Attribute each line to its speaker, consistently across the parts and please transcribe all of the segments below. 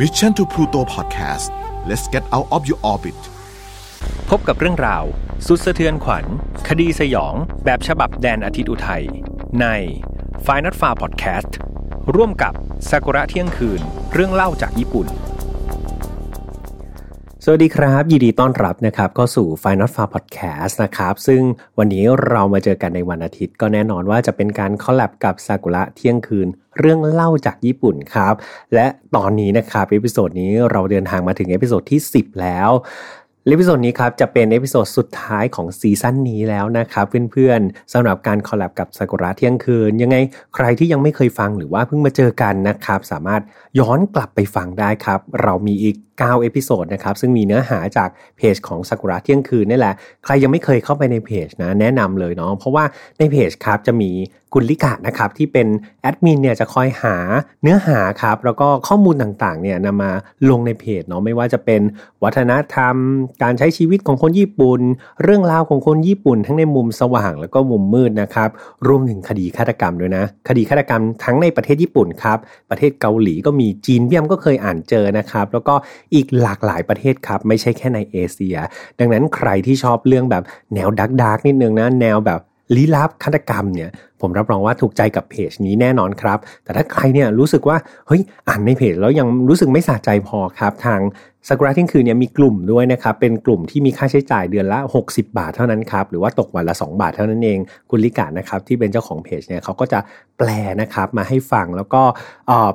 Speaker 1: Mission to Pluto Podcast let's get out of your orbit
Speaker 2: พบกับเรื่องราว สุดสะเทือนขวัญ คดีสยอง แบบฉบับแดนอาทิตย์อุทัย ใน f i n a l f a r Podcast ร่วมกับซากุระเที่ยงคืน เรื่องเล่าจากญี่ปุ่น
Speaker 3: สวัสดีครับ ยินดีต้อนรับนะครับก็สู่ Final f a r Podcast นะครับซึ่งวันนี้เรามาเจอกันในวันอาทิตย์ ก็แน่นอนว่าจะเป็นการคอลแลบกับซากุระเที่ยงคืน เรื่องเล่าจากญี่ปุ่นครับ และตอนนี้นะครับ episode นี้เราเดินทางมาถึง episode ที่ 10 แล้ว episode นี้ครับจะเป็น episode สุดท้ายของซีซั่นนี้แล้วนะครับเพื่อนๆสำหรับการ collab กับซากุระเที่ยงคืน ยังไงใครที่ยังไม่เคยฟังหรือว่าเพิ่งมาเจอกันนะครับ สามารถย้อนกลับไปฟังได้ครับ เรามีอีก 9 episode นะครับ ซึ่งมีเนื้อหาจากเพจของซากุระเที่ยงคืนนี่แหละ ใครยังไม่เคยเข้าไปในเพจนะแนะนำเลยเนาะเพราะว่าในเพจครับจะมี คุณลิกะนะครับที่เป็นแอดมินเนี่ยจะคอยหาเนื้อหาครับแล้วก็ข้อมูลต่างๆเนี่ยนำมาลงในเพจเนาะไม่ว่าจะเป็นวัฒนธรรม การใช้ชีวิตของคนญี่ปุ่น เรื่องราวของคนญี่ปุ่น ทั้งในมุมสว่างแล้วก็มุมมืดนะครับรวมถึงคดีฆาตกรรมด้วยนะ คดีฆาตกรรมทั้งในประเทศญี่ปุ่นครับประเทศเกาหลีก็มีจีนเวียมก็เคยอ่านเจอนะครับแล้วก็อีกหลากหลายประเทศครับไม่ใช่แค่ในเอเชีย ดังนั้นใครที่ชอบเรื่องแบบแนวดักดักนิดนึงนะแนวแบบลี้ลับฆาตกรรมเนี่ย ผมรับรองว่าถูกใจกับเพจนี้แน่นอนครับ แต่ถ้าใครเนี่ยรู้สึกว่าเฮ้ยอ่านในเพจแล้วยังรู้สึกไม่สะใจพอครับ ทางสกราทิ้งคืนเนี่ยมีกลุ่มด้วยนะครับ เป็นกลุ่มที่มีค่าใช้จ่ายเดือนละ 60 บาทเท่านั้นครับ หรือว่าตกวันละ 2 บาทเท่านั้นเอง คุณลิกานะครับที่เป็นเจ้าของเพจเนี่ยเขาก็จะแปลนะครับมาให้ฟังแล้วก็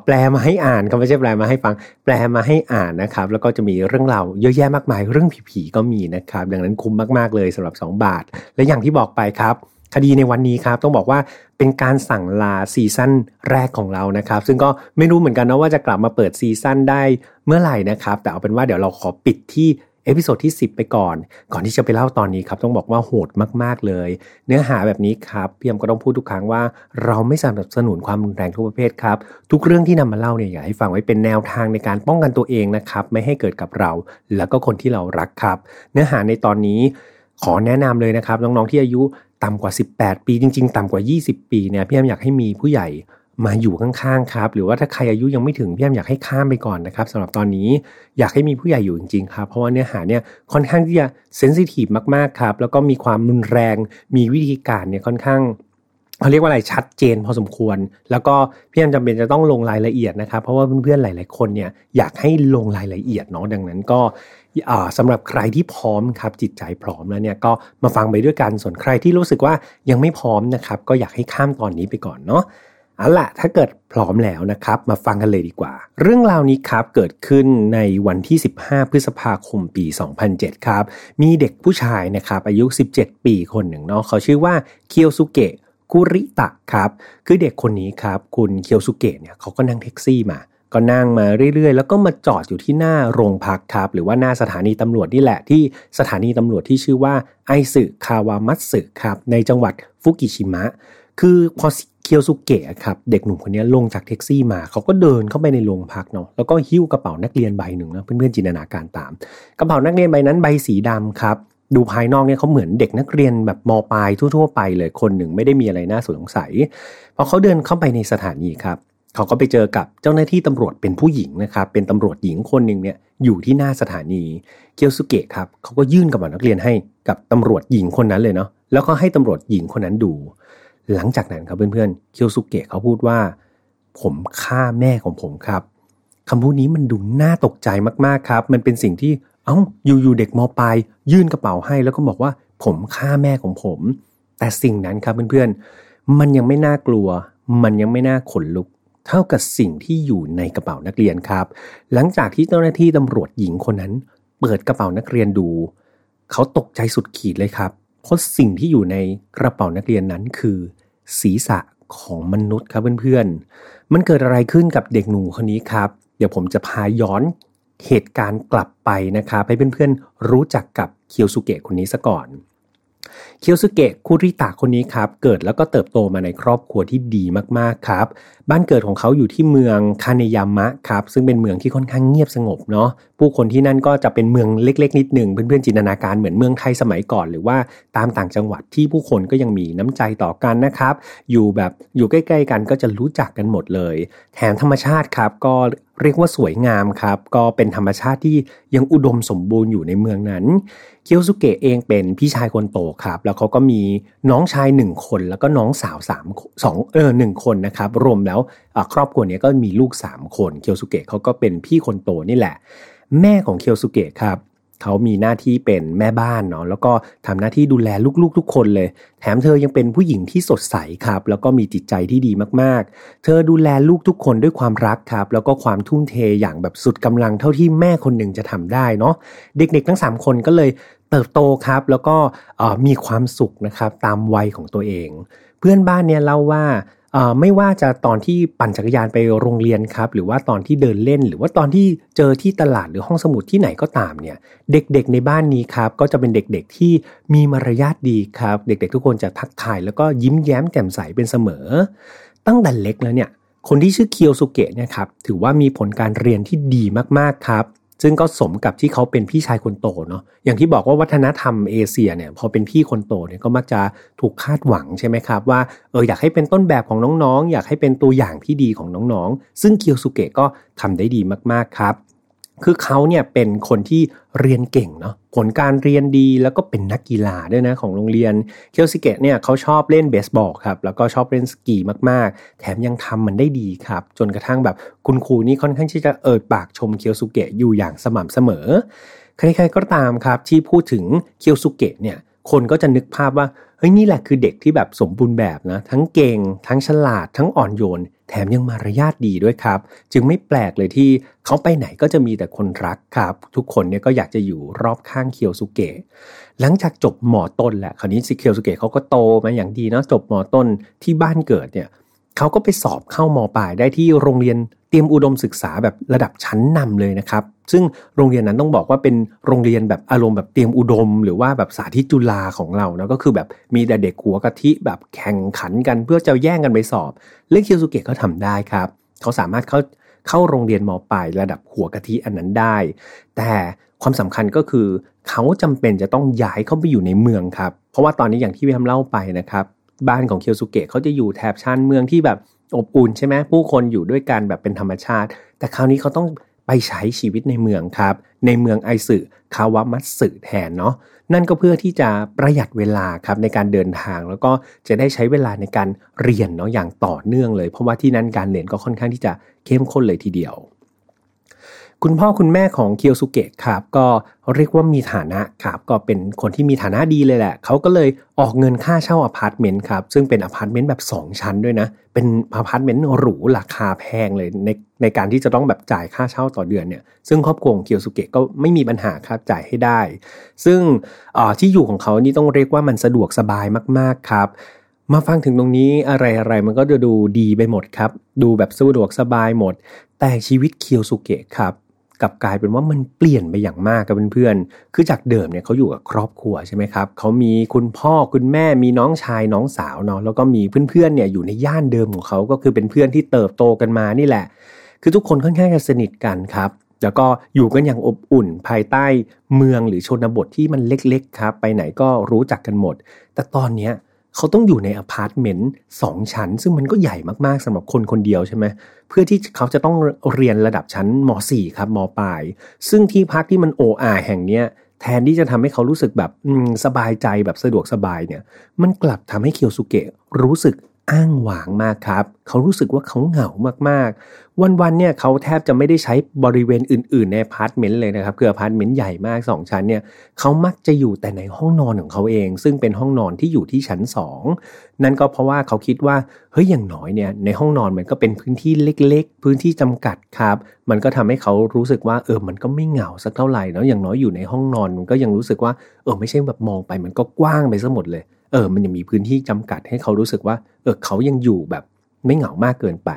Speaker 3: แปลมาให้อ่านเขาไม่ใช่แปลมาให้ฟัง แปลมาให้อ่านนะครับ แล้วก็จะมีเรื่องราวเยอะแยะมากมาย เรื่องผีๆก็มีนะครับ ดังนั้นคุ้มมากๆเลยสำหรับ 2 บาท และอย่างที่บอกไปครับ คดีในวันนี้ครับต้องบอกว่าเป็นการสั่งลาซีซั่นแรกของเรานะครับ ซึ่งก็ไม่รู้เหมือนกันนะว่าจะกลับมาเปิดซีซั่นได้เมื่อไหร่นะครับ แต่เอาเป็นว่าเดี๋ยวเราขอปิดที่ episode ที่ 10 ไปก่อน ก่อนที่จะไปเล่าตอนนี้ครับต้องบอกว่าโหดมากๆเลย เนื้อหาแบบนี้ครับพี่ยมก็ต้องพูดทุกครั้งว่า เราไม่สนับสนุนความรุนแรงทุกประเภทครับ ทุกเรื่องที่นำมาเล่าเนี่ยอยากให้ฟังไว้เป็นแนวทางในการป้องกันตัวเองนะครับไม่ให้เกิดกับเรา แล้วก็คนที่เรารักครับ เนื้อหาในตอนนี้ขอแนะนำเลยนะครับน้องๆที่อายุ ต่ำกว่า 18 ปีจริง ๆ ต่ำกว่า 20 ปีเนี่ยพี่แอมอยากให้มีผู้ใหญ่มาอยู่ข้างๆครับ หรือว่าถ้าใครอายุยังไม่ถึงพี่แอมอยากให้ข้ามไปก่อนนะครับสำหรับตอนนี้อยากให้มีผู้ใหญ่อยู่จริงๆครับเพราะว่าเนื้อหาเนี่ยค่อนข้างที่จะเซนซิทีฟมากๆครับแล้วก็มีความรุนแรง มีวิธีการเนี่ยค่อนข้างเขาเรียกว่าอะไรชัดเจนพอสมควร แล้วก็พี่แอมจำเป็นจะต้องลงรายละเอียดนะครับ เพราะว่าเพื่อนๆหลาย ๆ คนเนี่ยอยากให้ลงรายละเอียดเนาะดังนั้นก็ สำหรับใครที่พร้อมครับจิตใจพร้อมแล้วเนี่ยก็มาฟังไปด้วยกันส่วนใครที่รู้สึกว่ายังไม่พร้อมนะครับก็อยากให้ข้ามตอนนี้ไปก่อนเนาะเอาละถ้าเกิดพร้อมแล้วนะครับ มาฟังกันเลยดีกว่า เรื่องราวนี้ครับเกิดขึ้นในวันที่ 15 พฤษภาคมปี 2007 ครับ มีเด็กผู้ชายนะครับอายุ 17 ปีคนหนึ่งเนาะเขาชื่อว่าเคียวสุเกะคุริตะครับ คือเด็กคนนี้ครับ คุณเคียวสุเกะเนี่ยเขาก็นั่งแท็กซี่มา ก็นั่งมาเรื่อยๆ แล้วก็มาจอดอยู่ที่หน้าโรงพักครับ หรือว่าหน้าสถานีตำรวจนี่แหละที่สถานีตำรวจที่ชื่อว่าไอสึคาวามัตสึครับในจังหวัดฟุกิชิมะ คือพอเคียวสุเกะครับเด็กหนุ่มคนนี้ลงจากแท็กซี่มา เขาก็เดินเข้าไปในโรงพักเนาะแล้วก็หิ้วกระเป๋านักเรียนใบหนึ่งนะเพื่อนๆจินตนาการตาม กระเป๋านักเรียนใบนั้นใบสีดำครับดูภายนอกเนี่ยเขาเหมือนเด็กนักเรียนแบบมปลายทั่ว ๆ ไปเลยคนหนึ่งไม่ได้มีอะไรน่าสงสัยพอเขาเดินเข้าไปในสถานีครับ เขาก็ไปเจอกับเจ้าหน้าที่ตำรวจเป็นผู้หญิงนะครับ เป็นตำรวจหญิงคนหนึ่งเนี่ยอยู่ที่หน้าสถานีเกียวสุเกะครับเขาก็ยื่นกระเป๋านักเรียนให้กับตำรวจหญิงคนนั้นเลยเนาะแล้วก็ให้ตำรวจหญิงคนนั้นดู หลังจากนั้นครับเพื่อนๆเกียวสุเกะเขาพูดว่า ผมฆ่าแม่ของผมครับคำพูดนี้มันดูน่าตกใจมากๆครับ มันเป็นสิ่งที่เอ้าอยู่ๆเด็กมปลายยื่นกระเป๋าให้แล้วก็บอกว่าผมฆ่าแม่ของผม แต่สิ่งนั้นครับเพื่อนๆมันยังไม่น่ากลัว มันยังไม่น่าขนลุก เท่ากับสิ่งที่อยู่ในกระเป๋านักเรียนครับ หลังจากที่เจ้าหน้าที่ตำรวจหญิงคนนั้น เปิดกระเป๋านักเรียนดู เขาตกใจสุดขีดเลยครับเพราะสิ่งที่อยู่ในกระเป๋านักเรียนนั้นคือ ศีรษะของมนุษย์ครับเพื่อนๆ มันเกิดอะไรขึ้นกับเด็กหนุ่มคนนี้ครับ เดี๋ยวผมจะพาย้อนเหตุการณ์กลับไปนะครับให้เพื่อนๆรู้จักกับเคียวสุเกะคนนี้ซะก่อน เคียวสุเกะคุริตะคนนี้ครับเกิดแล้วก็เติบโตมาในครอบครัวที่ดีมากๆครับ บ้านเกิดของเขาอยู่ที่เมืองคาเนยามะครับซึ่งเป็นเมืองที่ค่อนข้างเงียบสงบเนาะผู้คนที่นั่นก็จะเป็นเมืองเล็ก ๆ นิดหนึ่งเพื่อนๆจินตนาการเหมือนเมืองไทยสมัยก่อน หรือว่าตามต่างจังหวัดที่ผู้คนก็ยังมีน้ำใจต่อกันนะครับ อยู่แบบอยู่ใกล้ ๆ กันก็จะรู้จักกันหมดเลย แถมธรรมชาติครับก็ เรียกว่าสวยงามครับ ก็เป็นธรรมชาติที่ยังอุดมสมบูรณ์อยู่ในเมืองนั้น เคียวสุเกะเองเป็นพี่ชายคนโตครับ แล้วเขาก็มีน้องชายหนึ่งคนแล้วก็น้องสาวสามสองเออหนึ่งคนนะครับ รวมแล้วครอบครัวนี้ก็มีลูกสามคน เคียวสุเกะเขาก็เป็นพี่คนโตนี่แหละ แม่ของเคียวสุเกะครับ เขามีหน้าที่เป็นแม่บ้านเนาะแล้วก็ทำหน้าที่ดูแลลูกๆทุกคนเลย แถมเธอยังเป็นผู้หญิงที่สดใสครับ แล้วก็มีจิตใจที่ดีมากๆ เธอดูแลลูกทุกคนด้วยความรักครับ แล้วก็ความทุ่มเทอย่างแบบสุดกำลังเท่าที่แม่คนหนึ่งจะทำได้เนาะเด็กๆทั้ง 3 คนก็เลย เติบโตครับแล้วก็มีความสุขนะครับตามวัยของตัวเอง เพื่อนบ้านเนี่ยเล่าว่าไม่ว่าจะตอนที่ปั่นจักรยานไปโรงเรียนครับ หรือว่าตอนที่เดินเล่น หรือว่าตอนที่เจอที่ตลาดหรือห้องสมุดที่ไหนก็ตามเนี่ย เด็กๆในบ้านนี้ครับก็จะเป็นเด็กๆที่มีมารยาทดีครับ เด็กๆทุกคนจะทักทาย แล้วก็ยิ้มแย้มแจ่มใสเป็นเสมอ ตั้งแต่เล็กแล้วเนี่ยคนที่ชื่อเคียวสุเกะเนี่ยครับถือว่ามีผลการเรียนที่ดีมากๆครับ ซึ่งก็สมกับที่เขาเป็นพี่ชายคนโตเนาะอย่างที่บอกว่าวัฒนธรรมเอเชียเนี่ยพอเป็นพี่คนโตเนี่ยก็มักจะถูกคาดหวังใช่ไหมครับว่าเอออยากให้เป็นต้นแบบของน้องๆ อยากให้เป็นตัวอย่างที่ดีของน้องๆ ซึ่งเคียวสุเกะก็ทำได้ดีมากๆครับ คือเขาเนี่ยเป็นคนที่เรียนเก่งเนาะผลการเรียนดีแล้วก็เป็นนักกีฬาด้วยนะของโรงเรียนเคียวซิเกะเนี่ยเขาชอบเล่นเบสบอลครับแล้วก็ชอบเล่นสกีมากๆ แถมยังทำมันได้ดีครับ จนกระทั่งแบบคุณครูนี่ค่อนข้างที่จะเอ่ยปากชมเคียวสุเกะอยู่อย่างสม่ำเสมอใครๆก็ตามครับที่พูดถึงเคียวสุเกะเนี่ยคนก็จะนึกภาพว่าเฮ้ยนี่แหละคือเด็กที่แบบสมบูรณ์แบบนะทั้งเก่ง ทั้งฉลาดทั้งอ่อนโยน แถมยังมารยาทดีด้วยครับ จึงไม่แปลกเลยที่เขาไปไหนก็จะมีแต่คนรักครับ ทุกคนเนี่ยก็อยากจะอยู่รอบข้างเคียวสุเกะหลังจากจบหมอต้นแหละคราวนี้ซิเคียวสุเกะเขาก็โตมาอย่างดีเนาะจบหมอต้นที่บ้านเกิดเนี่ย เขาก็ไปสอบเข้ามปลายได้ที่โรงเรียนเตรียมอุดมศึกษาแบบระดับชั้นนำเลยนะครับ ซึ่งโรงเรียนนั้นต้องบอกว่าเป็นโรงเรียนแบบอารมณ์แบบเตรียมอุดม หรือว่าแบบสาธิตจุฬาของเรานะก็คือแบบมีแต่เด็กหัวกะทิแบบแข่งขันกันเพื่อจะแย่งกันไปสอบ เรื่องเคียวสุเกะเขาทาได้ครับ เขาสามารถเข้าเข้าโรงเรียนมปลายระดับหัวกะทิอันนั้นได้ แต่ความสำคัญก็คือ เขาจำเป็นจะต้องย้ายเข้าไปอยู่ในเมืองครับ เพราะว่าตอนนี้อย่างที่พี่ทำเล่าไปนะครับ บ้านของเคียวสุเกะเขาจะอยู่แถบชานเมืองที่แบบอบอุ่นใช่ไหมผู้คนอยู่ด้วยกันแบบเป็นธรรมชาติ แต่คราวนี้เขาต้องไปใช้ชีวิตในเมืองครับ ในเมืองไอสึคาวามัตสึแทนเนาะนั่นก็เพื่อที่จะประหยัดเวลาครับในการเดินทาง แล้วก็จะได้ใช้เวลาในการเรียนเนาะอย่างต่อเนื่องเลย เพราะว่าที่นั่นการเรียนก็ค่อนข้างที่จะเข้มข้นเลยทีเดียว คุณพ่อคุณแม่ของเคียวสุเกะครับก็เรียกว่ามีฐานะครับก็เป็นคนที่มีฐานะดีเลยแหละเขาก็เลยออกเงินค่าเช่าอพาร์ตเมนต์ครับซึ่งเป็นอพาร์ตเมนต์แบบ 2 ชั้นด้วยนะ เป็นอพาร์ตเมนต์หรูราคาแพงเลยในในการที่จะต้องแบบจ่ายค่าเช่าต่อเดือนเนี่ยซึ่งครอบครัวของเคียวสุเกะก็ไม่มีปัญหาครับจ่ายให้ได้ ซึ่งที่อยู่ของเขานี่ต้องเรียกว่ามันสะดวกสบายมาก ๆครับมาฟังถึงตรงนี้อะไรอะไรมันก็จะดูดีไปหมดครับ ดูแบบสะดวกสบายหมด แต่ชีวิตเคียวสุเกะครับ กับกลายเป็นว่ามันเปลี่ยนไปอย่างมากกับเพื่อนๆ คือจากเดิมเนี่ยเขาอยู่กับครอบครัวใช่ไหมครับเขามีคุณพ่อคุณแม่มีน้องชายน้องสาวเนาะแล้วก็มีเพื่อนๆเนี่ยอยู่ในย่านเดิมของเขาก็คือเป็นเพื่อนที่เติบโตกันมานี่แหละ คือทุกคนค่อนข้างจะสนิทกันครับแล้วก็อยู่กันอย่างอบอุ่นภายใต้เมืองหรือชนบทที่มันเล็กๆครับ ไปไหนก็รู้จักกันหมด แต่ตอนเนี้ย เขาต้องอยู่ในอพาร์ตเมนต์สองชั้น ซึ่งมันก็ใหญ่มากๆสำหรับคนคนเดียวใช่ไหมเพื่อที่เขาจะต้องเรียนระดับชั้นม .4 ครับมปลาย ซึ่งที่พักที่มันโออาแห่งเนี้ยแทนที่จะทำให้เขารู้สึกแบบสบายใจแบบสะดวกสบายเนี่ย มันกลับทำให้เคียวสุเกะรู้สึก อ้างว้างมากครับ เขารู้สึกว่าเขาเหงามากๆ วันๆเนี่ยเขาแทบจะไม่ได้ใช้บริเวณอื่น ๆ ในอพาร์ตเมนต์เลยนะครับ คืออพาร์ตเมนต์ใหญ่มาก 2 ชั้นเนี่ยเขามักจะอยู่แต่ในห้องนอนของเขาเอง ซึ่งเป็นห้องนอนที่อยู่ที่ชั้น 2 นั่นก็เพราะว่าเขาคิดว่าเฮ้ยอย่างน้อยเนี่ยในห้องนอนมันก็เป็นพื้นที่เล็ก ๆ พื้นที่จำกัดครับ มันก็ทำให้เขารู้สึกว่าเออมันก็ไม่เหงาสักเท่าไหร่เนาะอย่างน้อยอยู่ในห้องนอนมันก็ยังรู้สึกว่าเออไม่ใช่แบบมองไปมันก็กว้างไปซะหมดเลย เออ มันยังมีพื้นที่จำกัดให้เขารู้สึกว่า เออเขายังอยู่แบบไม่เหงามากเกินไป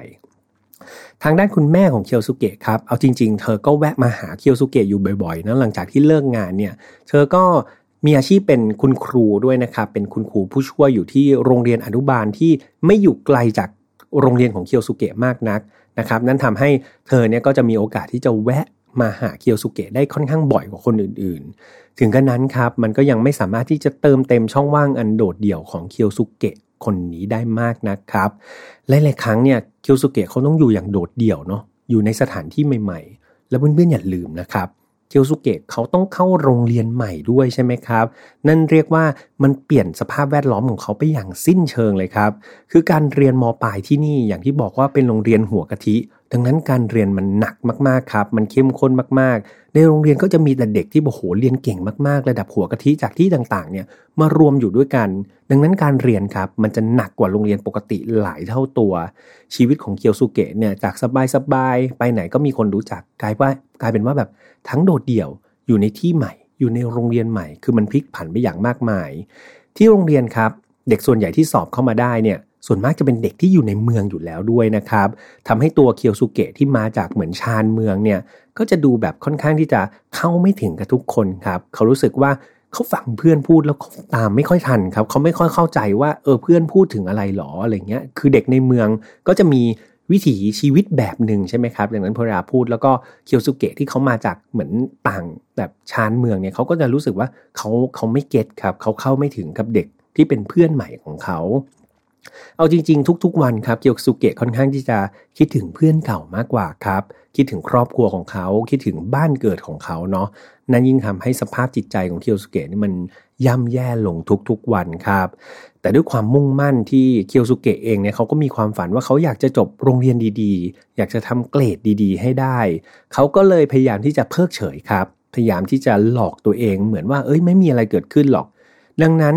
Speaker 3: ทางด้านคุณแม่ของเคียวสุเกะครับ เอาจริง ๆ เธอก็แวะมาหาเคียวสุเกะอยู่บ่อยๆนะหลังจากที่เลิกงานเนี่ย เธอก็มีอาชีพเป็นคุณครูด้วยนะครับ เป็นคุณครูผู้ช่วยอยู่ที่โรงเรียนอนุบาลที่ไม่อยู่ไกลจากโรงเรียนของเคียวสุเกะมากนักนะครับ นั่นทำให้เธอเนี่ยก็จะมีโอกาสที่จะแวะมาหาเคียวสุเกะได้ค่อนข้างบ่อยกว่าคนอื่นๆ ถึงกันนั้นครับมันก็ยังไม่สามารถที่จะเติมเต็มช่องว่างอันโดดเดี่ยวของเคียวสุเกะคนนี้ได้มากนะครับหลายๆครั้งเนี่ยเคียวสุเกะเขาต้องอยู่อย่างโดดเดี่ยวเนาะอยู่ในสถานที่ใหม่ ๆ แล้วเพื่อนๆอย่าลืมนะครับเคียวสุเกะเขาต้องเข้าโรงเรียนใหม่ด้วยใช่ไหมครับ นั่นเรียกว่ามันเปลี่ยนสภาพแวดล้อมของเขาไปอย่างสิ้นเชิงเลยครับ คือการเรียนมปลายที่นี่อย่างที่บอกว่าเป็นโรงเรียนหัวกะทิ ดังนั้นการเรียนมันหนักมากๆครับ มันเข้มข้นมากๆ ในโรงเรียนก็จะมีแต่เด็กที่โอ้โหเรียนเก่งมากๆ ระดับหัวกะทิจากที่ต่างๆ เนี่ยมารวมอยู่ด้วยกัน ดังนั้นการเรียนครับมันจะหนักกว่าโรงเรียนปกติหลายเท่าตัว ชีวิตของเคียวสุเกะเนี่ยจากสบายๆไปไหนก็มีคนรู้จักกลายว่ากลายเป็นว่าแบบทั้งโดดเดี่ยวอยู่ในที่ใหม่ อยู่ในโรงเรียนใหม่ คือมันพลิกผันไปอย่างมากมาย ที่โรงเรียนครับ เด็กส่วนใหญ่ที่สอบเข้ามาได้เนี่ย ส่วนมากจะเป็นเด็กที่อยู่ในเมืองอยู่แล้วด้วยนะครับทำให้ตัวเคียวสุเกะที่มาจากเหมือนชานเมืองเนี่ยก็จะดูแบบค่อนข้างที่จะเข้าไม่ถึงกับทุกคนครับ เขารู้สึกว่าเขาฟังเพื่อนพูดแล้วตามไม่ค่อยทันครับ เขาไม่ค่อยเข้าใจว่าเออเพื่อนพูดถึงอะไรหรออะไรเงี้ยคือเด็กในเมืองก็จะมีวิถีชีวิตแบบหนึ่งใช่ไหมครับดังนั้นพอราพูดแล้วก็เคียวสุเกะที่เขามาจากเหมือนต่างแบบชานเมืองเนี่ยเขาก็จะรู้สึกว่าเขาเขาไม่เก็ตครับเขาเข้าไม่ถึงกับเด็กที่เป็นเพื่อนใหม่ของเขา เอาจริง ๆ ทุก ๆ วันครับเคียวสุเกะค่อนข้างที่จะคิดถึงเพื่อนเก่ามากกว่าครับ คิดถึงครอบครัวของเขา คิดถึงบ้านเกิดของเขาเนาะนั่นยิ่งทำให้สภาพจิตใจของเคียวสุเกะนี่มันย่ำแย่ลงทุกๆวันครับ แต่ด้วยความมุ่งมั่นที่เคียวสุเกะเองเนี่ยเขาก็มีความฝันว่าเขาอยากจะจบโรงเรียนดีๆ อยากจะทำเกรดดีๆ ให้ได้ เขาก็เลยพยายามที่จะเพิกเฉยครับ พยายามที่จะหลอกตัวเองเหมือนว่าเอ้ยไม่มีอะไรเกิดขึ้นหรอก ดังนั้น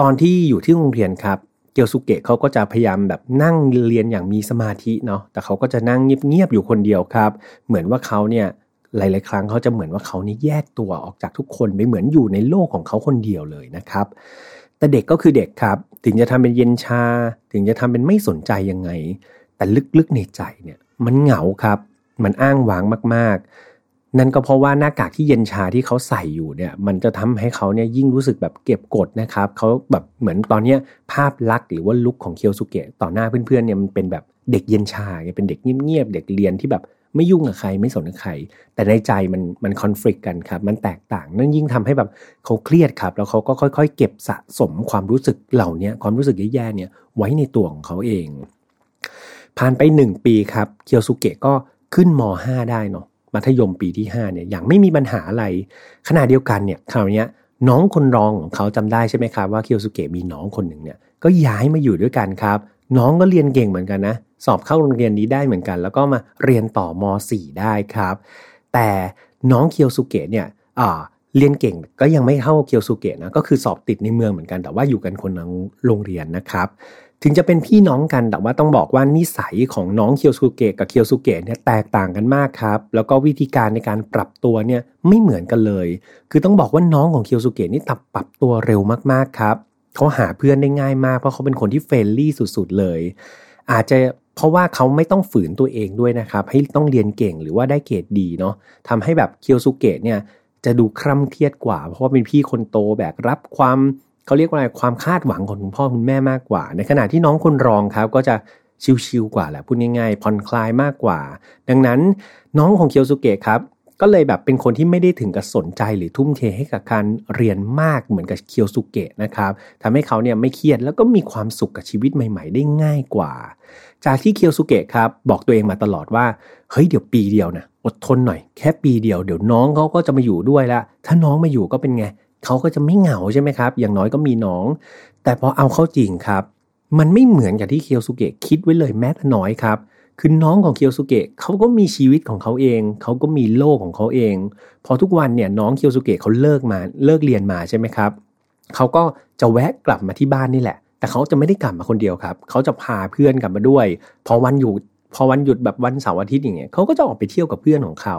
Speaker 3: ตอนที่อยู่ที่โรงเรียนครับ เกียวสุเกะเขาก็จะพยายามแบบนั่งเรียนอย่างมีสมาธิเนาะแต่เขาก็จะนั่งเงียบๆอยู่คนเดียวครับ เหมือนว่าเขาเนี่ยหลาย ๆ ครั้งเขาจะเหมือนว่าเขานี่แยกตัวออกจากทุกคนไม่เหมือนอยู่ในโลกของเขาคนเดียวเลยนะครับ แต่เด็กก็คือเด็กครับ ถึงจะทำเป็นเย็นชา ถึงจะทำเป็นไม่สนใจยังไง แต่ลึกๆในใจเนี่ยมันเหงาครับ มันอ้างว้างมากๆ นั่นก็เพราะว่าหน้ากากที่เย็นชาที่เขาใส่อยู่เนี่ย มันจะทำให้เขาเนี่ยยิ่งรู้สึกแบบเก็บกดนะครับเขาแบบเหมือนตอนนี้ภาพลักษณ์หรือว่าลุคของเคียวสุเกะต่อหน้าเพื่อนๆเนี่ยมันเป็นแบบเด็กเย็นชาเป็นเด็กเงียบๆเด็กเรียนที่แบบไม่ยุ่งกับใครไม่สนกับใคร แต่ในใจมันมันคอนฟ lict กันครับ มันแตกต่าง นั่นยิ่งทำให้แบบเขาเครียดครับ แล้วเขาก็ค่อย ๆ เก็บสะสมความรู้สึกเหล่านี้ความรู้สึกแย่ๆเนี่ยไว้ในตัวของเขาเอง ผ่านไปหนึ่งปีครับ เคียวสุเกะก็ขึ้นม .5 ได้เนาะ มัธยมปีที่5เนี่ยอย่างไม่มีปัญหาอะไรขณะเดียวกันเนี่ยคราวนี้น้องคนรองของเขาจำได้ใช่ไหมครับว่าเคียวสุเกะมีน้องคนหนึ่งเนี่ยก็ย้ายมาอยู่ด้วยกันครับ น้องก็เรียนเก่งเหมือนกันนะ สอบเข้าโรงเรียนนี้ได้เหมือนกัน แล้วก็มาเรียนต่อม .4 ได้ครับ แต่น้องเคียวสุเกะเนี่ยเรียนเก่งก็ยังไม่เท่าเคียวสุเกะนะก็คือสอบติดในเมืองเหมือนกันแต่ว่าอยู่กันคนละโรงเรียนนะครับ ถึงจะเป็นพี่น้องกันแต่ว่าต้องบอกว่านิสัยของน้องเคียวสุเกะกับเคียวสุเกะเนี่ยแตกต่างกันมากครับ แล้วก็วิธีการในการปรับตัวเนี่ยไม่เหมือนกันเลย คือต้องบอกว่าน้องของเคียวสุเกะนี่ตับปรับตัวเร็วมากๆครับเขาหาเพื่อนได้ง่ายมากเพราะเขาเป็นคนที่ friendly สุดๆเลย อาจจะเพราะว่าเขาไม่ต้องฝืนตัวเองด้วยนะครับ ให้ต้องเรียนเก่งหรือว่าได้เกรดดีเนาะทำให้แบบเคียวสุเกะเนี่ยจะดูคร่ำเครียดกว่า เพราะว่าเป็นพี่คนโตแบกรับความ เขาเรียกว่าอะไรความคาดหวังของคุณพ่อคุณแม่มากกว่า ในขณะที่น้องคนรองครับก็จะชิวๆกว่าแหละพูดง่ายๆผ่อนคลายมากกว่า ดังนั้นน้องของเคียวสุเกะครับ ก็เลยแบบเป็นคนที่ไม่ได้ถึงกับสนใจหรือทุ่มเทให้กับการเรียนมากเหมือนกับเคียวสุเกะนะครับทำให้เขาเนี่ยไม่เครียดแล้วก็มีความสุขกับชีวิตใหม่ ๆ ได้ง่ายกว่า จากที่เคียวสุเกะครับบอกตัวเองมาตลอดว่าเฮ้ยเดี๋ยวปีเดียวนะอดทนหน่อยแค่ปีเดียวเดี๋ยวน้องเขาก็จะมาอยู่ด้วยละถ้าน้องมาอยู่ก็เป็นไง เขาก็จะไม่เหงาใช่ไหมครับ อย่างน้อยก็มีน้อง แต่พอเอาเข้าจริงครับ มันไม่เหมือนกับที่เคียวสุเกะคิดไว้เลยแม้แต่น้อยครับคือน้องของเคียวสุเกะเขาก็มีชีวิตของเขาเอง เขาก็มีโลกของเขาเอง พอทุกวันเนี่ยน้องเคียวสุเกะเขาเลิกมาเลิกเรียนมาใช่ไหมครับเขาก็จะแวะกลับมาที่บ้านนี่แหละ แต่เขาจะไม่ได้กลับมาคนเดียวครับเขาจะพาเพื่อนกลับมาด้วย พอวันอยู่พอวันหยุดแบบวันเสาร์อาทิตย์อย่างเงี้ยเขาก็จะออกไปเที่ยวกับเพื่อนของเขา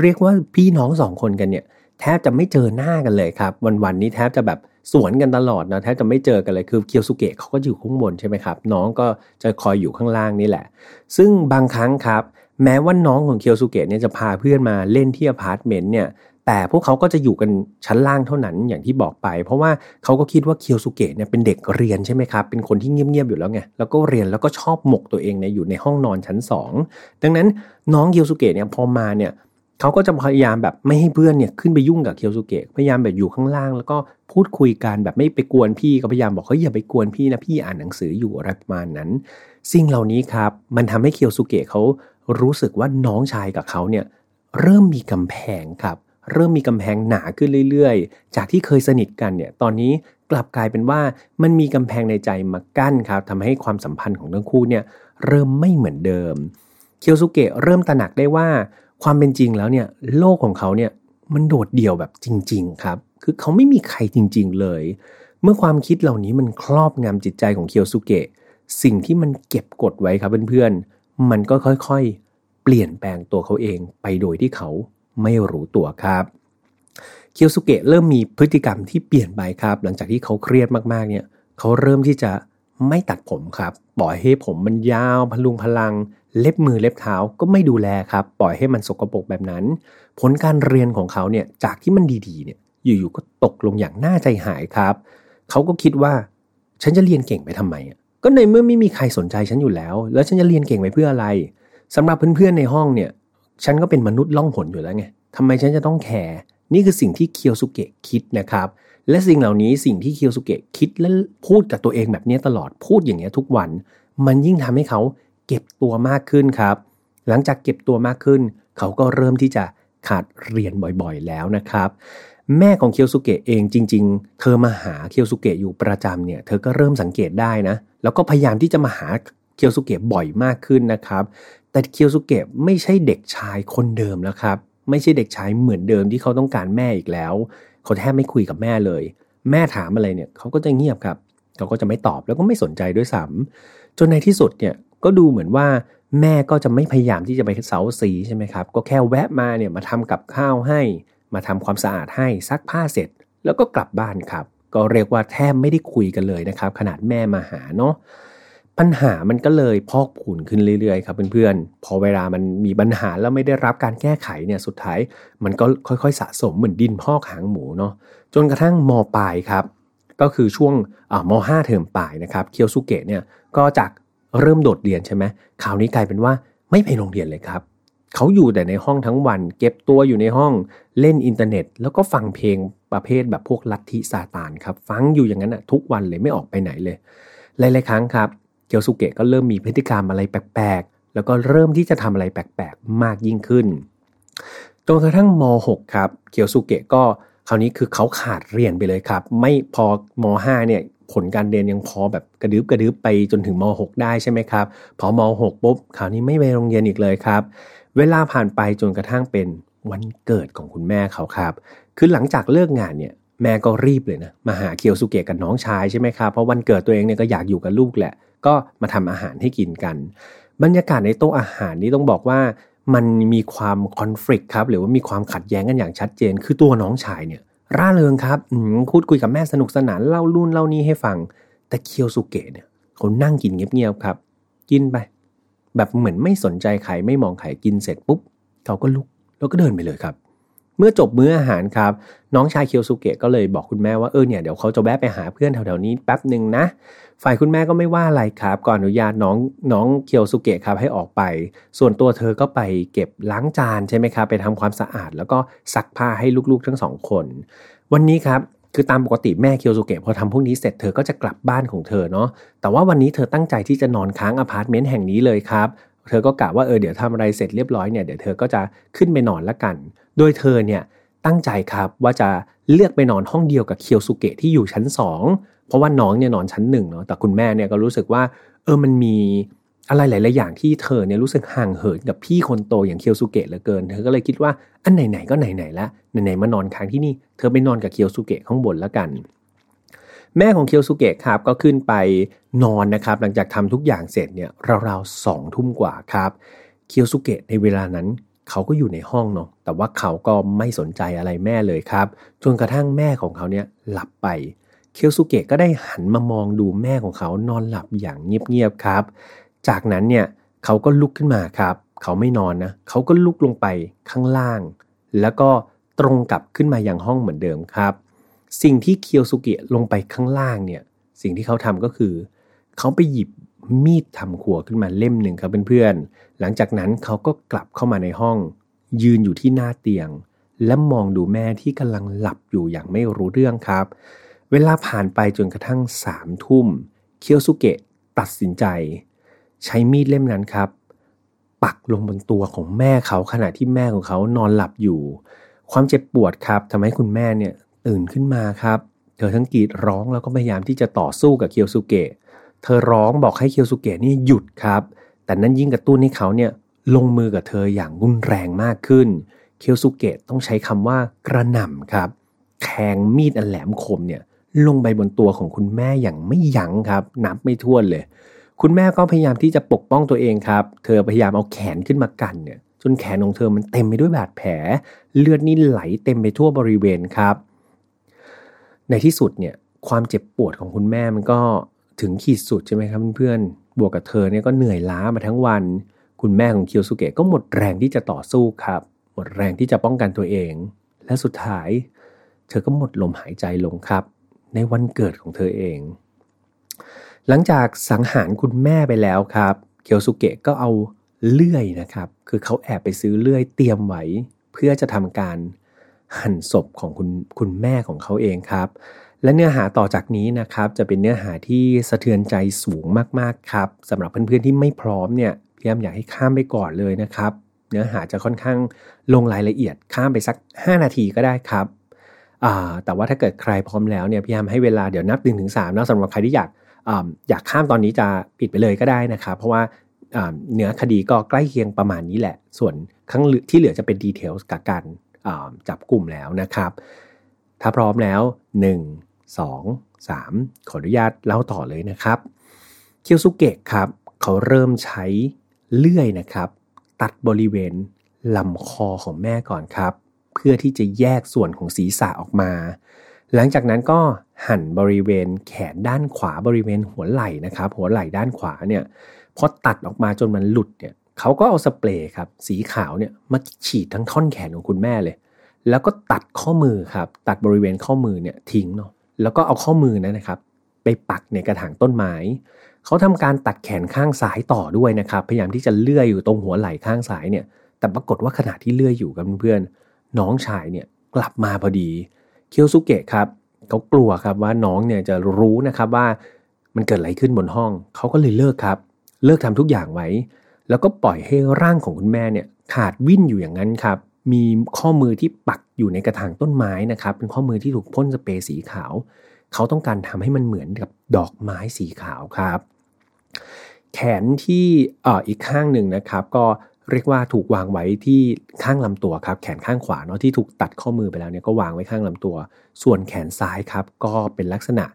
Speaker 3: เรียกว่าพี่น้องสองคนกันเนี่ย แทบจะไม่เจอหน้ากันเลยครับ วันๆนี้แทบจะแบบสวนกันตลอดนะแทบจะไม่เจอกันเลยคือเคียวสุเกะเขาก็อยู่ข้างบนใช่ไหมครับน้องก็จะคอยอยู่ข้างล่างนี่แหละ ซึ่งบางครั้งครับ แม้ว่าน้องของเคียวสุเกะเนี่ยจะพาเพื่อนมาเล่นที่อพาร์ตเมนต์เนี่ยแต่พวกเขาก็จะอยู่กันชั้นล่างเท่านั้นอย่างที่บอกไป เพราะว่าเขาก็คิดว่าเคียวสุเกะเนี่ยเป็นเด็กเรียนใช่ไหมครับ เป็นคนที่เงียบๆอยู่แล้วไงแล้วก็เรียนแล้วก็ชอบหมกตัวเองเนี่ยอยู่ในห้องนอนชั้น 2 ดังนั้นน้องเคียวสุเกะเนี่ยพอมาเนี่ย เขาก็จะพยายามแบบไม่ให้เพื่อนเนี่ยขึ้นไปยุ่งกับเคียวสุเกะพยายามแบบอยู่ข้างล่าง แล้วก็พูดคุยกันแบบไม่ไปกวนพี่ก็พยายามบอกเขาอย่าไปกวนพี่นะพี่อ่านหนังสืออยู่อะไรประมาณนั้น สิ่งเหล่านี้ครับมันทำให้เคียวสุเกะเขารู้สึกว่าน้องชายกับเขาเนี่ยเริ่มมีกำแพงครับเริ่มมีกำแพงหนาขึ้นเรื่อยๆ จากที่เคยสนิทกันเนี่ย ตอนนี้กลับกลายเป็นว่ามันมีกำแพงในใจมากั้นครับทำให้ความสัมพันธ์ของทั้งคู่เนี่ยเริ่มไม่เหมือนเดิม เคียวสุเกะเริ่มตระหนักได้ว่า ความเป็นจริงแล้วเนี่ยโลกของเขาเนี่ยมันโดดเดี่ยวแบบจริง ๆ ครับ คือเขาไม่มีใครจริง ๆ เลย เมื่อความคิดเหล่านี้มันครอบงำจิตใจของเคียวสุเกะสิ่งที่มันเก็บกดไว้ครับเพื่อนๆ มันก็ค่อยๆ เปลี่ยนแปลงตัวเขาเองไปโดยที่เขาไม่รู้ตัวครับ เคียวสุเกะเริ่มมีพฤติกรรมที่เปลี่ยนไปครับ หลังจากที่เขาเครียดมากๆ เนี่ย เขาเริ่มที่จะไม่ตัดผมครับ ปล่อยให้ผมมันยาวพลุงพลัง เล็บมือเล็บเท้าก็ไม่ดูแลครับ ปล่อยให้มันสกปรกแบบนั้น ผลการเรียนของเขาเนี่ยจากที่มันดีๆเนี่ยอยู่ๆก็ตกลงอย่างน่าใจหายครับ เขาก็คิดว่า ฉันจะเรียนเก่งไปทำไมก็ในเมื่อไม่มีใครสนใจฉันอยู่แล้ว แล้วฉันจะเรียนเก่งไปเพื่ออะไรสำหรับเพื่อนๆในห้องเนี่ย ฉันก็เป็นมนุษย์ล่องหนอยู่แล้วไงทำไมฉันจะต้องแคร์นี่คือสิ่งที่เคียวสุเกะคิดนะครับ และสิ่งเหล่านี้สิ่งที่เคียวสุเกะคิดและพูดกับตัวเองแบบนี้ตลอดพูดอย่างนี้ทุกวัน มันยิ่งทำให้เขา เก็บตัวมากขึ้นครับ หลังจากเก็บตัวมากขึ้น เขาก็เริ่มที่จะขาดเรียนบ่อยๆแล้วนะครับ แม่ของเคียวสุเกะเองจริง ๆ เธอมาหาเคียวสุเกะอยู่ประจำเนี่ย เธอก็เริ่มสังเกตได้นะ แล้วก็พยายามที่จะมาหาเคียวสุเกะบ่อยมากขึ้นนะครับ แต่เคียวสุเกะไม่ใช่เด็กชายคนเดิมแล้วครับ ไม่ใช่เด็กชายเหมือนเดิมที่เขาต้องการแม่อีกแล้ว เขาแทบไม่คุยกับแม่เลย แม่ถามอะไรเนี่ยเขาก็จะเงียบครับ เขาก็จะไม่ตอบแล้วก็ไม่สนใจด้วยซ้ำจนในที่สุดเนี่ย ก็ดูเหมือนว่าแม่ก็จะไม่พยายามที่จะไปเสาสีใช่ไหมครับ ก็แค่แวะมาเนี่ยมาทำกับข้าวให้ มาทำความสะอาดให้ซักผ้าเสร็จ แล้วก็กลับบ้านครับ ก็เรียกว่าแทบไม่ได้คุยกันเลยนะครับ ขนาดแม่มาหาเนาะปัญหามันก็เลยพอกผุนขึ้นเรื่อยๆครับเพื่อนๆ พอเวลามันมีปัญหาแล้วไม่ได้รับการแก้ไขเนี่ยสุดท้าย มันก็ค่อยๆสะสมเหมือนดินพอกหางหมูเนาะจนกระทั่งมปลายครับ ก็คือช่วงมห้าเทอมปลายนะครับเคียวสุเกะเนี่ยก็จาก เริ่มโดดเรียนใช่ไหมคราวนี้กลายเป็นว่าไม่ไปโรงเรียนเลยครับ เขาอยู่แต่ในห้องทั้งวัน เก็บตัวอยู่ในห้องเล่นอินเทอร์เน็ต แล้วก็ฟังเพลงประเภทแบบพวกลัทธิซาตานครับ ฟังอยู่อย่างนั้นอะทุกวันเลยไม่ออกไปไหนเลย หลายๆครั้งครับเกียวสุเกะก็เริ่มมีพฤติกรรมอะไรแปลกๆ แล้วก็เริ่มที่จะทำอะไรแปลกๆ มากยิ่งขึ้นจนกระทั่งม .6 ครับเกียวสุเกะก็คราวนี้คือเขาขาดเรียนไปเลยครับ ไม่พอม .5 เนี่ย ผลการเรียนยังพอแบบกระดึบกระดึบไปจนถึงม .6 ได้ใช่ไหมครับพอม .6 ปุ๊บคราวนี้ไม่ไปโรงเรียนอีกเลยครับ เวลาผ่านไปจนกระทั่งเป็นวันเกิดของคุณแม่เขาครับ คือหลังจากเลิกงานเนี่ยแม่ก็รีบเลยนะมาหาเคียวสุเกะกับน้องชายใช่ไหมครับเพราะวันเกิดตัวเองเนี่ยก็อยากอยู่กับลูกแหละ ก็มาทำอาหารให้กินกัน บรรยากาศในโต๊ะอาหารนี้ต้องบอกว่ามันมีความคอน FLICT ครับหรือว่ามีความขัดแย้งกันอย่างชัดเจน คือตัวน้องชายเนี่ย ร่าเริงครับพูดคุยกับแม่สนุกสนานเล่ารุ่นเล่านี้ให้ฟัง แต่เคียวสุเกะเนี่ยเขานั่งกินเงียบๆครับ กินไป แบบเหมือนไม่สนใจใครไม่มองใครกินเสร็จปุ๊บเขาก็ลุกแล้วก็เดินไปเลยครับ เมื่อจบมื้ออาหารครับ น้องชายเคียวสุเกะก็เลยบอกคุณแม่ว่าเออเนี่ยเดี๋ยวเขาจะแวะไปหาเพื่อนแถวๆนี้แป๊บหนึ่งนะ ฝ่ายคุณแม่ก็ไม่ว่าอะไรครับก่อนอนุญาตน้องน้องเคียวสุเกะครับให้ออกไป ส่วนตัวเธอก็ไปเก็บล้างจานใช่ไหมครับไปทำความสะอาด แล้วก็ซักผ้าให้ลูกๆทั้งสองคน วันนี้ครับคือตามปกติแม่เคียวสุเกะพอทำพวกนี้เสร็จเธอก็จะกลับบ้านของเธอเนาะแต่ว่าวันนี้เธอตั้งใจที่จะนอนค้างอพาร์ตเมนต์แห่งนี้เลยครับเธอก็กะว่าเออเดี๋ยวทำอะไรเสร็จเรียบร้อยเนี่ยเดี๋ยวเธอก็จะขึ้นไปนอนละกัน โดยเธอเนี่ยตั้งใจครับว่าจะเลือกไปนอนห้องเดียวกับเคียวสุเกะที่อยู่ชั้น 2 เพราะว่าน้องเนี่ยนอนชั้นหนึ่งเนาะแต่คุณแม่เนี่ยก็รู้สึกว่าเออมันมีอะไรหลาย ๆ อย่างที่เธอเนี่ยรู้สึกห่างเหินกับพี่คนโตอย่างเคียวสุเกะเหลือเกิน เธอก็เลยคิดว่าอันไหน ๆ ก็ไหน ๆล้วไหน ๆ มานอนค้างที่นี่ เธอไปนอนกับเคียวสุเกะข้างบนแล้วกัน แม่ของเคียวสุเกะครับก็ขึ้นไปนอนนะครับหลังจากทำทุกอย่างเสร็จเนี่ยราวๆสองทุ่มกว่าครับเคียวสุเกะในเวลานั้น เขาก็อยู่ในห้องเนาะแต่ว่าเขาก็ไม่สนใจอะไรแม่เลยครับ จนกระทั่งแม่ของเขาเนี่ยหลับไปเคียวสุเกะก็ได้หันมามองดูแม่ของเขานอนหลับอย่างเงียบๆครับ จากนั้นเนี่ยเขาก็ลุกขึ้นมาครับ เขาไม่นอนนะเขาก็ลุกลงไปข้างล่าง แล้วก็ตรงกลับขึ้นมาอยังห้องเหมือนเดิมครับ สิ่งที่เคียวสุเกะลงไปข้างล่างเนี่ยสิ่งที่เขาทำก็คือ เขาไปหยิบ มีดทำครัวขึ้นมาเล่มหนึ่งครับเพื่อนๆ หลังจากนั้นเขาก็กลับเข้ามาในห้อง ยืนอยู่ที่หน้าเตียง และมองดูแม่ที่กำลังหลับอยู่อย่างไม่รู้เรื่องครับ เวลาผ่านไปจนกระทั่งสามทุ่ม เคียวสุเกะตัดสินใจ ใช้มีดเล่มนั้นครับ ปักลงบนตัวของแม่เขาขณะที่แม่ของเขานอนหลับอยู่ ความเจ็บปวดครับทำให้คุณแม่เนี่ยตื่นขึ้นมาครับ เธอทั้งกรีดร้องแล้วก็พยายามที่จะต่อสู้กับเคียวสุเกะ เธอร้องบอกให้เคียวสุเกะนี่หยุดครับ แต่นั้นยิ่งกระตุ้นให้เขาเนี่ยลงมือกับเธออย่างรุนแรงมากขึ้น เคียวสุเกะต้องใช้คำว่ากระหน่ำครับแทงมีดอันแหลมคมเนี่ยลงไปบนตัวของคุณแม่อย่างไม่ยั้งครับ นับไม่ถ้วนเลย คุณแม่ก็พยายามที่จะปกป้องตัวเองครับ เธอพยายามเอาแขนขึ้นมากันเนี่ยจนแขนของเธอมันเต็มไปด้วยบาดแผล เลือดนี่ไหลเต็มไปทั่วบริเวณครับ ในที่สุดเนี่ยความเจ็บปวดของคุณแม่มันก็ ถึงขีดสุดใช่ไหมครับเพื่อนๆ บวกกับเธอเนี่ยก็เหนื่อยล้ามาทั้งวัน คุณแม่ของเคียวสุเกะก็หมดแรงที่จะต่อสู้ครับ หมดแรงที่จะป้องกันตัวเอง และสุดท้าย เธอก็หมดลมหายใจลงครับ ในวันเกิดของเธอเอง หลังจากสังหารคุณแม่ไปแล้วครับ เคียวสุเกะก็เอาเลื่อยนะครับ คือเขาแอบไปซื้อเลื่อยเตรียมไว้ เพื่อจะทำการหั่นศพของคุณคุณแม่ของเขาเองครับ และเนื้อหาต่อจากนี้นะครับจะเป็นเนื้อหาที่สะเทือนใจสูงมากๆครับสำหรับเพื่อนๆที่ไม่พร้อมเนี่ยพยายามอยากให้ข้ามไปก่อนเลยนะครับ เนื้อหาจะค่อนข้างลงรายละเอียดข้ามไปสัก 5 นาทีก็ได้ครับแต่ว่าถ้าเกิดใครพร้อมแล้วเนี่ยพยายามให้เวลาเดี๋ยวนับ1นถึงสามนะสำหรับใครที่อยากออยากข้ามตอนนี้จะปิดไปเลยก็ได้นะครับเพราะว่าเนื้อคดีก็ใกล้เคียงประมาณนี้แหละ ส่วนข้างที่เหลือจะเป็นดีเทลกับการจับกลุ่มแล้วนะครับ ถ้าพร้อมแล้ว 1 2 3 ขออนุญาตเล่าต่อเลยนะครับ เคียวสุเกะครับ เขาเริ่มใช้เลื่อยนะครับ ตัดบริเวณลำคอของแม่ก่อนครับ เพื่อที่จะแยกส่วนของศีรษะออกมา หลังจากนั้นก็หั่นบริเวณแขนด้านขวาบริเวณหัวไหล่นะครับ หัวไหล่ด้านขวาเนี่ยพอตัดออกมาจนมันหลุดเนี่ยเขาก็เอาสเปรย์ครับ สีขาวเนี่ยมาฉีดทั้งท่อนแขนของคุณแม่เลย แล้วก็ตัดข้อมือครับ ตัดบริเวณข้อมือเนี่ยทิ้งเนาะ แล้วก็เอาข้อมือนั้นะครับ ไปปักในกระถางต้นไม้เขาทำการตัดแขนข้างซ้ายต่อด้วยนะครับ พยายามที่จะเลื่อยอยู่ตรงหัวไหล่ข้างซ้ายเนี่ย แต่ปรากฏว่าขณะที่เลื่อยอยู่กับเพื่อนน้องชายเนี่ยกลับมาพอดีเคียวสุเกะครับเขากลัวครับว่าน้องเนี่ยจะรู้นะครับว่ามันเกิดอะไรขึ้นบนห้องเขาก็เลยเลิกครับ เลิกทำทุกอย่างไว้ แล้วก็ปล่อยให้ร่างของคุณแม่เนี่ยขาดวิ่นอยู่อย่างนั้นครับ มีข้อมือที่ปักอยู่ในกระถางต้นไม้นะครับ เป็นข้อมือที่ถูกพ่นสเปรย์สีขาว เขาต้องการทำให้มันเหมือนกับดอกไม้สีขาวครับ แขนที่ออีกข้างหนึ่งนะครับ ก็เรียกว่าถูกวางไว้ที่ข้างลำตัวครับ แขนข้างขวาเนาะที่ถูกตัดข้อมือไปแล้วเนี่ยก็วางไว้ข้างลำตัว ส่วนแขนซ้ายครับ ก็เป็นลักษณะ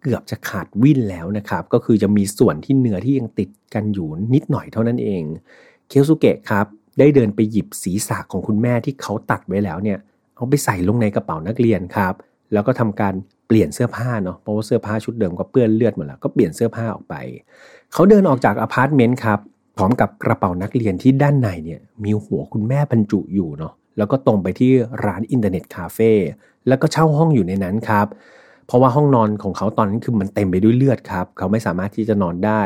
Speaker 3: เกือบจะขาดวิ่นแล้วนะครับ ก็คือจะมีส่วนที่เนื้อที่ยังติดกันอยู่นิดหน่อยเท่านั้นเอง เคียวสุเกะครับ ได้เดินไปหยิบศีรษะของคุณแม่ที่เขาตัดไว้แล้วเนี่ย เอาไปใส่ลงในกระเป๋านักเรียนครับ แล้วก็ทำการเปลี่ยนเสื้อผ้าเนาะเพราะว่าเสื้อผ้าชุดเดิมก็เปื้อนเลือดหมดแล้วก็เปลี่ยนเสื้อผ้าออกไป เขาเดินออกจากอพาร์ตเมนต์ครับพร้อมกับกระเป๋านักเรียนที่ด้านในเนี่ยมีหัวคุณแม่บรรจุอยู่เนาะแล้วก็ตรงไปที่ร้านอินเทอร์เน็ตคาเฟ่แล้วก็เช่าห้องอยู่ในนั้นครับ เพราะว่าห้องนอนของเขาตอนนั้นคือมันเต็มไปด้วยเลือดครับ เขาไม่สามารถที่จะนอนได้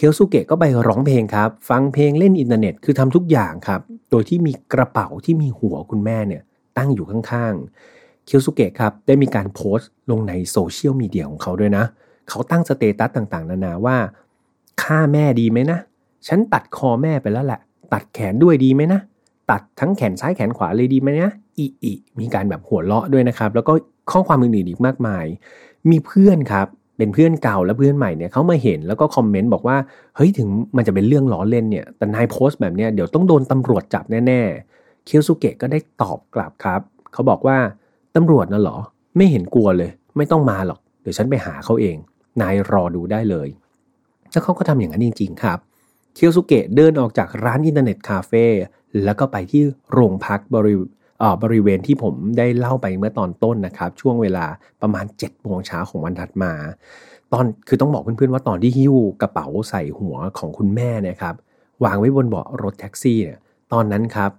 Speaker 3: เคียวสุเกะก็ไปร้องเพลงครับ ฟังเพลงเล่นอินเทอร์เน็ตคือทำทุกอย่างครับ โดยที่มีกระเป๋าที่มีหัวคุณแม่เนี่ยตั้งอยู่ข้างๆ เคียวสุเกะครับได้มีการโพสต์ลงในโซเชียลมีเดียของเขาด้วยนะ เขาตั้งสเตตัสต่างๆ นานาว่าฆ่าแม่ดีไหมนะ ฉันตัดคอแม่ไปแล้วแหละ ตัดแขนด้วยดีไหมนะ ตัดทั้งแขนซ้ายแขนขวาเลยดีไหมนะอีอีมีการแบบหัวเราะด้วยนะครับ แล้วก็ข้อความอื่นๆอีกมากมาย มีเพื่อนครับ เป็นเพื่อนเก่าและเพื่อนใหม่เนี่ยเขามาเห็นแล้วก็คอมเมนต์บอกว่าเฮ้ยถึงมันจะเป็นเรื่องล้อเล่นเนี่ยแต่นายโพสต์แบบเนี้ยเดี๋ยวต้องโดนตำรวจจับแน่ๆเคียวสุเกะก็ได้ตอบกลับครับเขาบอกว่าตำรวจน่ะหรอ ไม่เห็นกลัวเลย ไม่ต้องมาหรอก เดี๋ยวฉันไปหาเขาเอง นายรอดูได้เลย แล้วเขาก็ทำอย่างนั้นจริง ๆ ครับ เคียวสุเกะเดินออกจากร้านอินเทอร์เน็ตคาเฟ่แล้วก็ไปที่โรงพักบริ บริเวณที่ผมได้เล่าไปเมื่อตอนต้นนะครับ ช่วงเวลาประมาณ7จ็ดโมงเช้าของวันถัดมา ตอนคือต้องบอกเพื่อนๆว่าตอนที่หิ้วกระเป๋าใส่หัวของคุณแม่นะครับ วางไว้บนเบาะรถแท็กซี่เนี่ยตอนนั้นครับ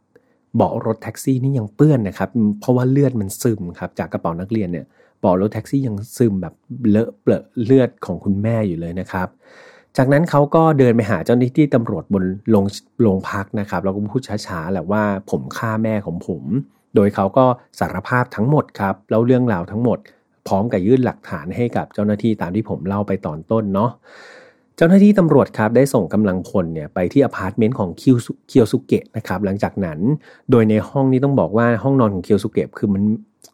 Speaker 3: เบาะรถแท็กซี่นี่ยังเปื้อนนะครับ เพราะว่าเลือดมันซึมครับจากกระเป๋านักเรียนเนี่ยเบาะรถแท็กซี่ยังซึมแบบเลอะเปลอะเลือดของคุณแม่อยู่เลยนะครับ จากนั้นเขาก็เดินไปหาเจ้าหน้าที่ตำรวจบนโรงโรงพักนะครับแล้วก็พูดช้าๆแหละว่าผมฆ่าแม่ของผม โดยเขาก็สารภาพทั้งหมดครับแล้วเรื่องราวทั้งหมด พร้อมกับยื่นหลักฐานให้กับเจ้าหน้าที่ตามที่ผมเล่าไปตอนต้นเนาะเจ้าหน้าที่ตำรวจครับได้ส่งกำลังพลเนี่ยไปที่อพาร์ตเมนต์ของคิวเคียวสุเกะนะครับหลังจากนั้นโดยในห้องนี้ต้องบอกว่าห้องนอนของเคียวสุเกะคือมัน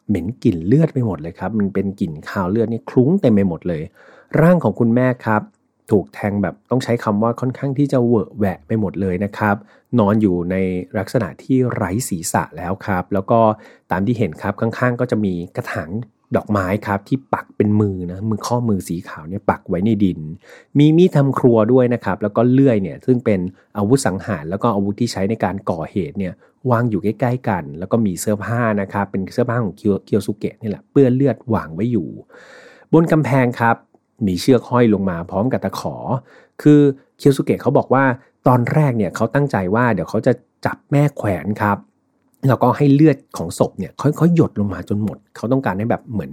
Speaker 3: เหม็นกลิ่นเลือดไปหมดเลยครับมันเป็นกลิ่นคาวเลือดนี่คลุ้งเต็มไปหมดเลย ร่างของคุณแม่ครับ ถูกแทงแบบต้องใช้คำว่าค่อนข้างที่จะเวอะแหวะไปหมดเลยนะครับ นอนอยู่ในลักษณะที่ไร้ศีรษะแล้วครับ แล้วก็ตามที่เห็นครับข้างๆ ก็จะมีกระถางดอกไม้ครับที่ปักเป็นมือนะมือข้อมือสีขาวเนี่ยปักไว้ในดิน มีมีดทำครัวด้วยนะครับ แล้วก็เลื่อยเนี่ยซึ่งเป็นอาวุธสังหาร แล้วก็อาวุธที่ใช้ในการก่อเหตุเนี่ยวางอยู่ใกล้ๆกัน แล้วก็มีเสื้อผ้านะครับเป็นเสื้อผ้าของเคียวสุเกะนี่แหละเปื้อนเลือดวางไว้อยู่ บนกำแพงครับ มีเชือกห้อยลงมาพร้อมกับตะขอ คือเคียวสุเกะเขาบอกว่าตอนแรกเนี่ยเขาตั้งใจว่าเดี๋ยวเขาจะจับแม่แขวนครับแล้วก็ให้เลือดของศพเนี่ยค่อยๆหยดลงมาจนหมด เขาต้องการให้แบบเหมือน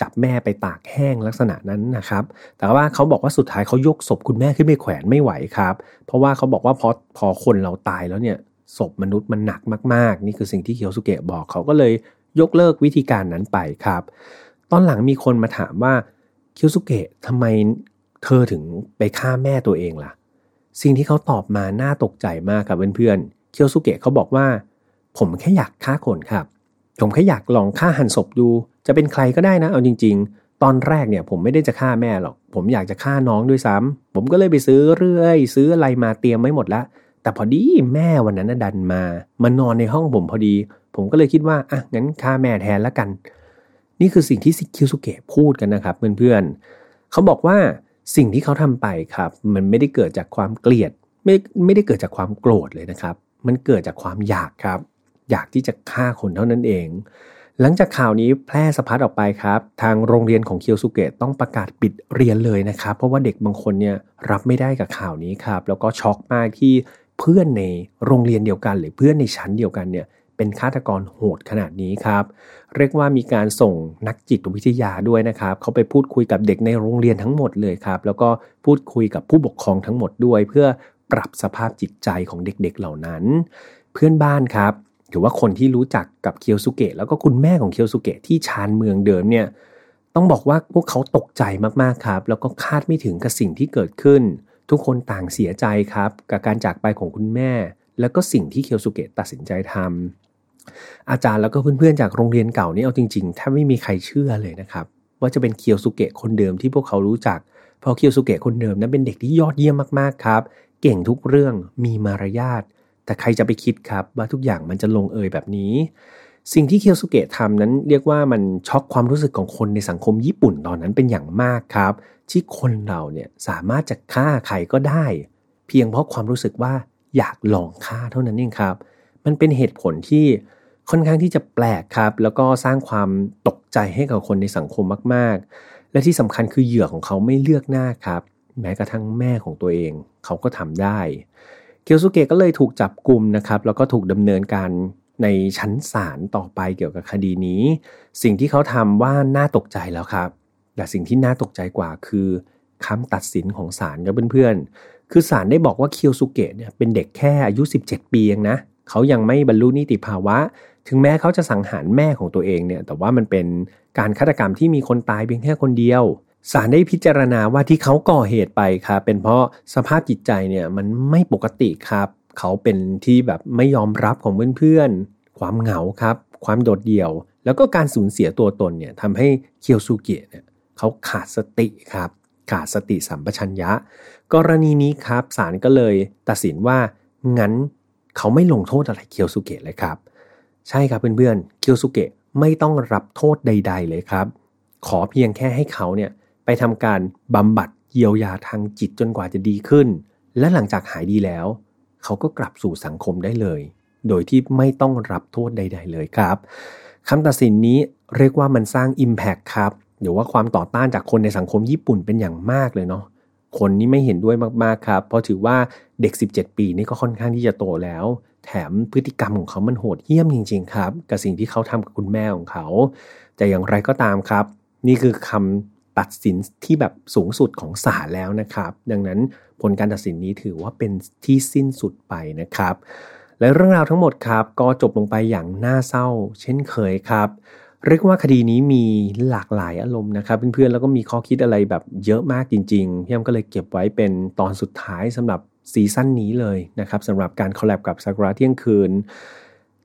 Speaker 3: จับแม่ไปตากแห้งลักษณะนั้นนะครับ แต่ว่าเขาบอกว่าสุดท้ายเขายกศพคุณแม่ขึ้นไปแขวนไม่ไหวครับ เพราะว่าเขาบอกว่าพอพอคนเราตายแล้วเนี่ยศพมนุษย์มันหนักมากๆ นี่คือสิ่งที่เคียวสุเกะบอกเขาก็เลยยกเลิกวิธีการนั้นไปครับ ตอนหลังมีคนมาถามว่า คียวสุเกะทำไมเธอถึงไปฆ่าแม่ตัวเองล่ะ สิ่งที่เขาตอบมาน่าตกใจมากครับเพื่อนๆเคียวสุเกะเขาบอกว่า ผมแค่อยากฆ่าคนครับ ผมแค่อยากลองฆ่าหันศพดู จะเป็นใครก็ได้นะ เอาจริง ๆ ตอนแรกเนี่ยผมไม่ได้จะฆ่าแม่หรอก ผมอยากจะฆ่าน้องด้วยซ้ำผมก็เลยไปซื้อเรื่อย ซื้ออะไรมาเตรียมไว้หมดละแต่พอดีแม่วันนั้นดันมา มานอนในห้องผมพอดี ผมก็เลยคิดว่าอะงั้นฆ่าแม่แทนละกัน นี่คือสิ่งที่ซิคิวสุเกะพูดกันนะครับเพื่อนๆเขาบอกว่าสิ่งที่เขาทำไปครับ มันไม่ได้เกิดจากความเกลียด ไม่ไม่ได้เกิดจากความโกรธเลยนะครับ มันเกิดจากความอยากครับ อยากที่จะฆ่าคนเท่านั้นเอง หลังจากข่าวนี้แพร่สะพัดออกไปครับ ทางโรงเรียนของเคียวสุเกะต้องประกาศปิดเรียนเลยนะครับ เพราะว่าเด็กบางคนเนี่ยรับไม่ได้กับข่าวนี้ครับ แล้วก็ช็อกมากที่เพื่อนในโรงเรียนเดียวกัน หรือเพื่อนในชั้นเดียวกันเนี่ยเป็นฆาตกรโหดขนาดนี้ครับ เรียกว่ามีการส่งนักจิตวิทยาด้วยนะครับ เขาไปพูดคุยกับเด็กในโรงเรียนทั้งหมดเลยครับ แล้วก็พูดคุยกับผู้ปกครองทั้งหมดด้วย เพื่อปรับสภาพจิตใจของเด็กๆเหล่านั้น เพื่อนบ้านครับหรือว่าคนที่รู้จักกับเคียวสุเกะแล้วก็คุณแม่ของเคียวสุเกะที่ชานเมืองเดิมเนี่ยต้องบอกว่าพวกเขาตกใจมากๆครับ แล้วก็คาดไม่ถึงกับสิ่งที่เกิดขึ้น ทุกคนต่างเสียใจครับ กับการจากไปของคุณแม่ แล้วก็สิ่งที่เคียวสุเกะตัดสินใจทำ อาจารย์แล้วก็เพื่อนๆจากโรงเรียนเก่านี่เอาจริงๆแทบไม่มีใครเชื่อเลยนะครับ ว่าจะเป็นเคียวสุเกะคนเดิมที่พวกเขารู้จัก เพราะเคียวสุเกะคนเดิมนั้นเป็นเด็กที่ยอดเยี่ยมมากๆครับ เก่งทุกเรื่องมีมารยาทแต่ใครจะไปคิดครับว่าทุกอย่างมันจะลงเอยแบบนี้ สิ่งที่เคียวสุเกะทำนั้นเรียกว่ามันช็อกความรู้สึกของคนในสังคมญี่ปุ่นตอนนั้นเป็นอย่างมากครับ ที่คนเราเนี่ยสามารถจะฆ่าใครก็ได้ เพียงเพราะความรู้สึกว่าอยากลองฆ่าเท่านั้นเองครับ มันเป็นเหตุผลที่ ค่อนข้างที่จะแปลกครับ แล้วก็สร้างความตกใจให้กับคนในสังคมมาก ๆ และที่สำคัญคือเหยื่อของเขาไม่เลือกหน้าครับ แม้กระทั่งแม่ของตัวเอง เขาก็ทำได้ เคียวสุเกะก็เลยถูกจับกลุ่มนะครับ แล้วก็ถูกดำเนินการในชั้นศาลต่อไปเกี่ยวกับคดีนี้ สิ่งที่เขาทำว่าน่าตกใจแล้วครับ แต่สิ่งที่น่าตกใจกว่าคือคำตัดสินของศาลกับเพื่อนๆ คือศาลได้บอกว่าเคียวสุเกะเนี่ยเป็นเด็กแค่อายุ 17 ปีเองนะ เขายังไม่บรรลุนิติภาวะ ถึงแม้เขาจะสังหารแม่ของตัวเองเนี่ย แต่ว่ามันเป็นการฆาตกรรมที่มีคนตายเพียงแค่คนเดียวศาลได้พิจารณาว่าที่เขาก่อเหตุไปครับเป็นเพราะสภาพจิตใจเนี่ยมันไม่ปกติครับ เขาเป็นที่แบบไม่ยอมรับของเพื่อนๆ ความเหงาครับ ความโดดเดี่ยว แล้วก็การสูญเสียตัวตนเนี่ยทำให้เคียวซูเกะเนี่ยเขาขาดสติครับ ขาดสติสัมปชัญญะ กรณีนี้ครับศาลก็เลยตัดสินว่างั้นเขาไม่ลงโทษอะไรเคียวซูเกะเลยครับ ใช่ครับเพื่อนๆเคียวซูเกะไม่ต้องรับโทษใด ๆ เลยครับ ขอเพียงแค่ให้เขาเนี่ยไปทำการบำบัดเยียวยาทางจิตจนกว่าจะดีขึ้น และหลังจากหายดีแล้ว เขาก็กลับสู่สังคมได้เลย โดยที่ไม่ต้องรับโทษใด ๆ เลยครับคำตัดสินนี้เรียกว่ามันสร้าง Impact ครับหรือว่าความต่อต้านจากคนในสังคมญี่ปุ่นเป็นอย่างมากเลยเนาะคนนี้ไม่เห็นด้วยมากๆครับ เพราะถือว่าเด็ก 17 ปีนี่ก็ค่อนข้างที่จะโตแล้ว แถมพฤติกรรมของเขามันโหดเหี้ยมจริง ๆ ครับ กับสิ่งที่เขาทำกับคุณแม่ของเขา แต่อย่างไรก็ตามครับ นี่คือคำตัดสินที่แบบสูงสุดของศาลแล้วนะครับ ดังนั้นผลการตัดสินนี้ถือว่าเป็นที่สิ้นสุดไปนะครับ และเรื่องราวทั้งหมดครับ ก็จบลงไปอย่างน่าเศร้า เช่นเคยครับเรียกว่าคดีนี้มีหลากหลายอารมณ์นะครับเพื่อนๆแล้วก็มีข้อคิดอะไรแบบเยอะมากจริงๆพี่ยมก็เลยเก็บไว้เป็นตอนสุดท้ายสำหรับ ซีซั่นนี้เลยนะครับสำหรับการ collab กับซากุระเที่ยงคืน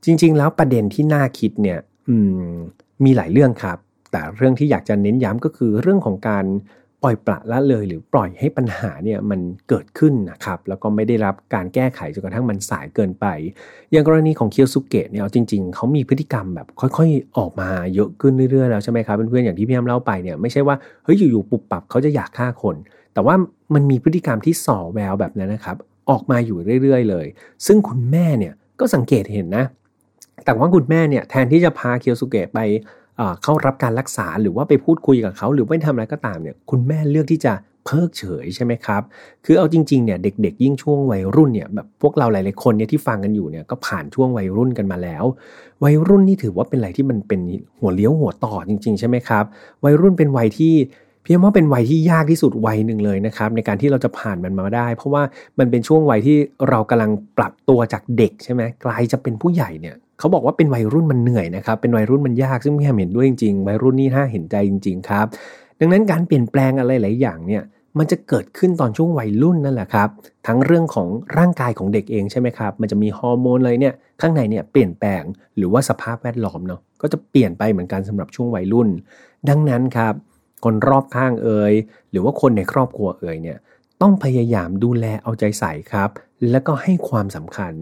Speaker 3: จริง ๆ แล้วประเด็นที่น่าคิดเนี่ยมีหลายเรื่องครับ แต่เรื่องที่อยากจะเน้นย้ำก็คือเรื่องของการปล่อยปละละเลยหรือปล่อยให้ปัญหาเนี่ยมันเกิดขึ้นนะครับแล้วก็ไม่ได้รับการแก้ไขจนกระทั่งมันสายเกินไป อย่างกรณีของเคียวสุเกะเนี่ยจริง ๆเขามีพฤติกรรมแบบค่อยๆ ออกมาเยอะขึ้นเรื่อยๆแล้วใช่ไหมครับเพื่อนๆอย่างที่พี่แอ้ำเล่าไปเนี่ยไม่ใช่ว่าเฮ้ยอยู่ๆปุบปับเขาจะอยากฆ่าคน แต่ว่ามันมีพฤติกรรมที่ส่อแววแบบนั้นนะครับ ออกมาอยู่เรื่อยๆ เลย ซึ่งคุณแม่เนี่ยก็สังเกตเห็นนะ แต่ว่าคุณแม่เนี่ยแทนที่จะพาเคียวสุเกะไปเข้ารับการรักษาหรือว่าไปพูดคุยกับเขา หรือไม่ทำอะไรก็ตามเนี่ยคุณแม่เลือกที่จะเพิกเฉยใช่ไหมครับ คือเอาจริงๆเนี่ยเด็กๆ ยิ่งช่วงวัยรุ่นเนี่ยแบบพวกเราหลายๆคนเนี่ยที่ฟังกันอยู่เนี่ยก็ผ่านช่วงวัยรุ่นกันมาแล้ว วัยรุ่นนี่ถือว่าเป็นอะไรที่มันเป็นหัวเลี้ยวหัวต่อจริง ๆ ใช่ไหมครับ วัยรุ่นเป็นวัยที่ พียงว่าเป็นวัยที่ยากที่สุดวัยหนึ่งเลยนะครับ ในการที่เราจะผ่านมันมาได้ เพราะว่ามันเป็นช่วงวัยที่เรากำลังปรับตัวจากเด็กใช่ไหมกลายจะเป็นผู้ใหญ่เนี่ยเขาบอกว่าเป็นวัยรุ่นมันเหนื่อยนะครับเป็นวัยรุ่นมันยากซึ่งพี่เห็นด้วยจริงๆวัยรุ่นนี่น่าเห็นใจจริง ๆ ครับ ดังนั้นการเปลี่ยนแปลงอะไรหลายอย่างเนี่ยมันจะเกิดขึ้นตอนช่วงวัยรุ่นนั่นแหละครับ ทั้งเรื่องของร่างกายของเด็กเองใช่ไหมครับ มันจะมีฮอร์โมนอะไรเนี่ยข้างในเนี่ยเปลี่ยนแปลงหรือว่าสภาพแวดล้อมเนาะก็จะเปลี่ยนไปเหมือนกันสำหรับช่วงวัยรุ่น ดังนั้นครับ คนรอบข้างเอ่ยหรือว่าคนในครอบครัวเอ่ยเนี่ยต้องพยายามดูแลเอาใจใส่ครับ แล้วก็ให้ความสำคัญ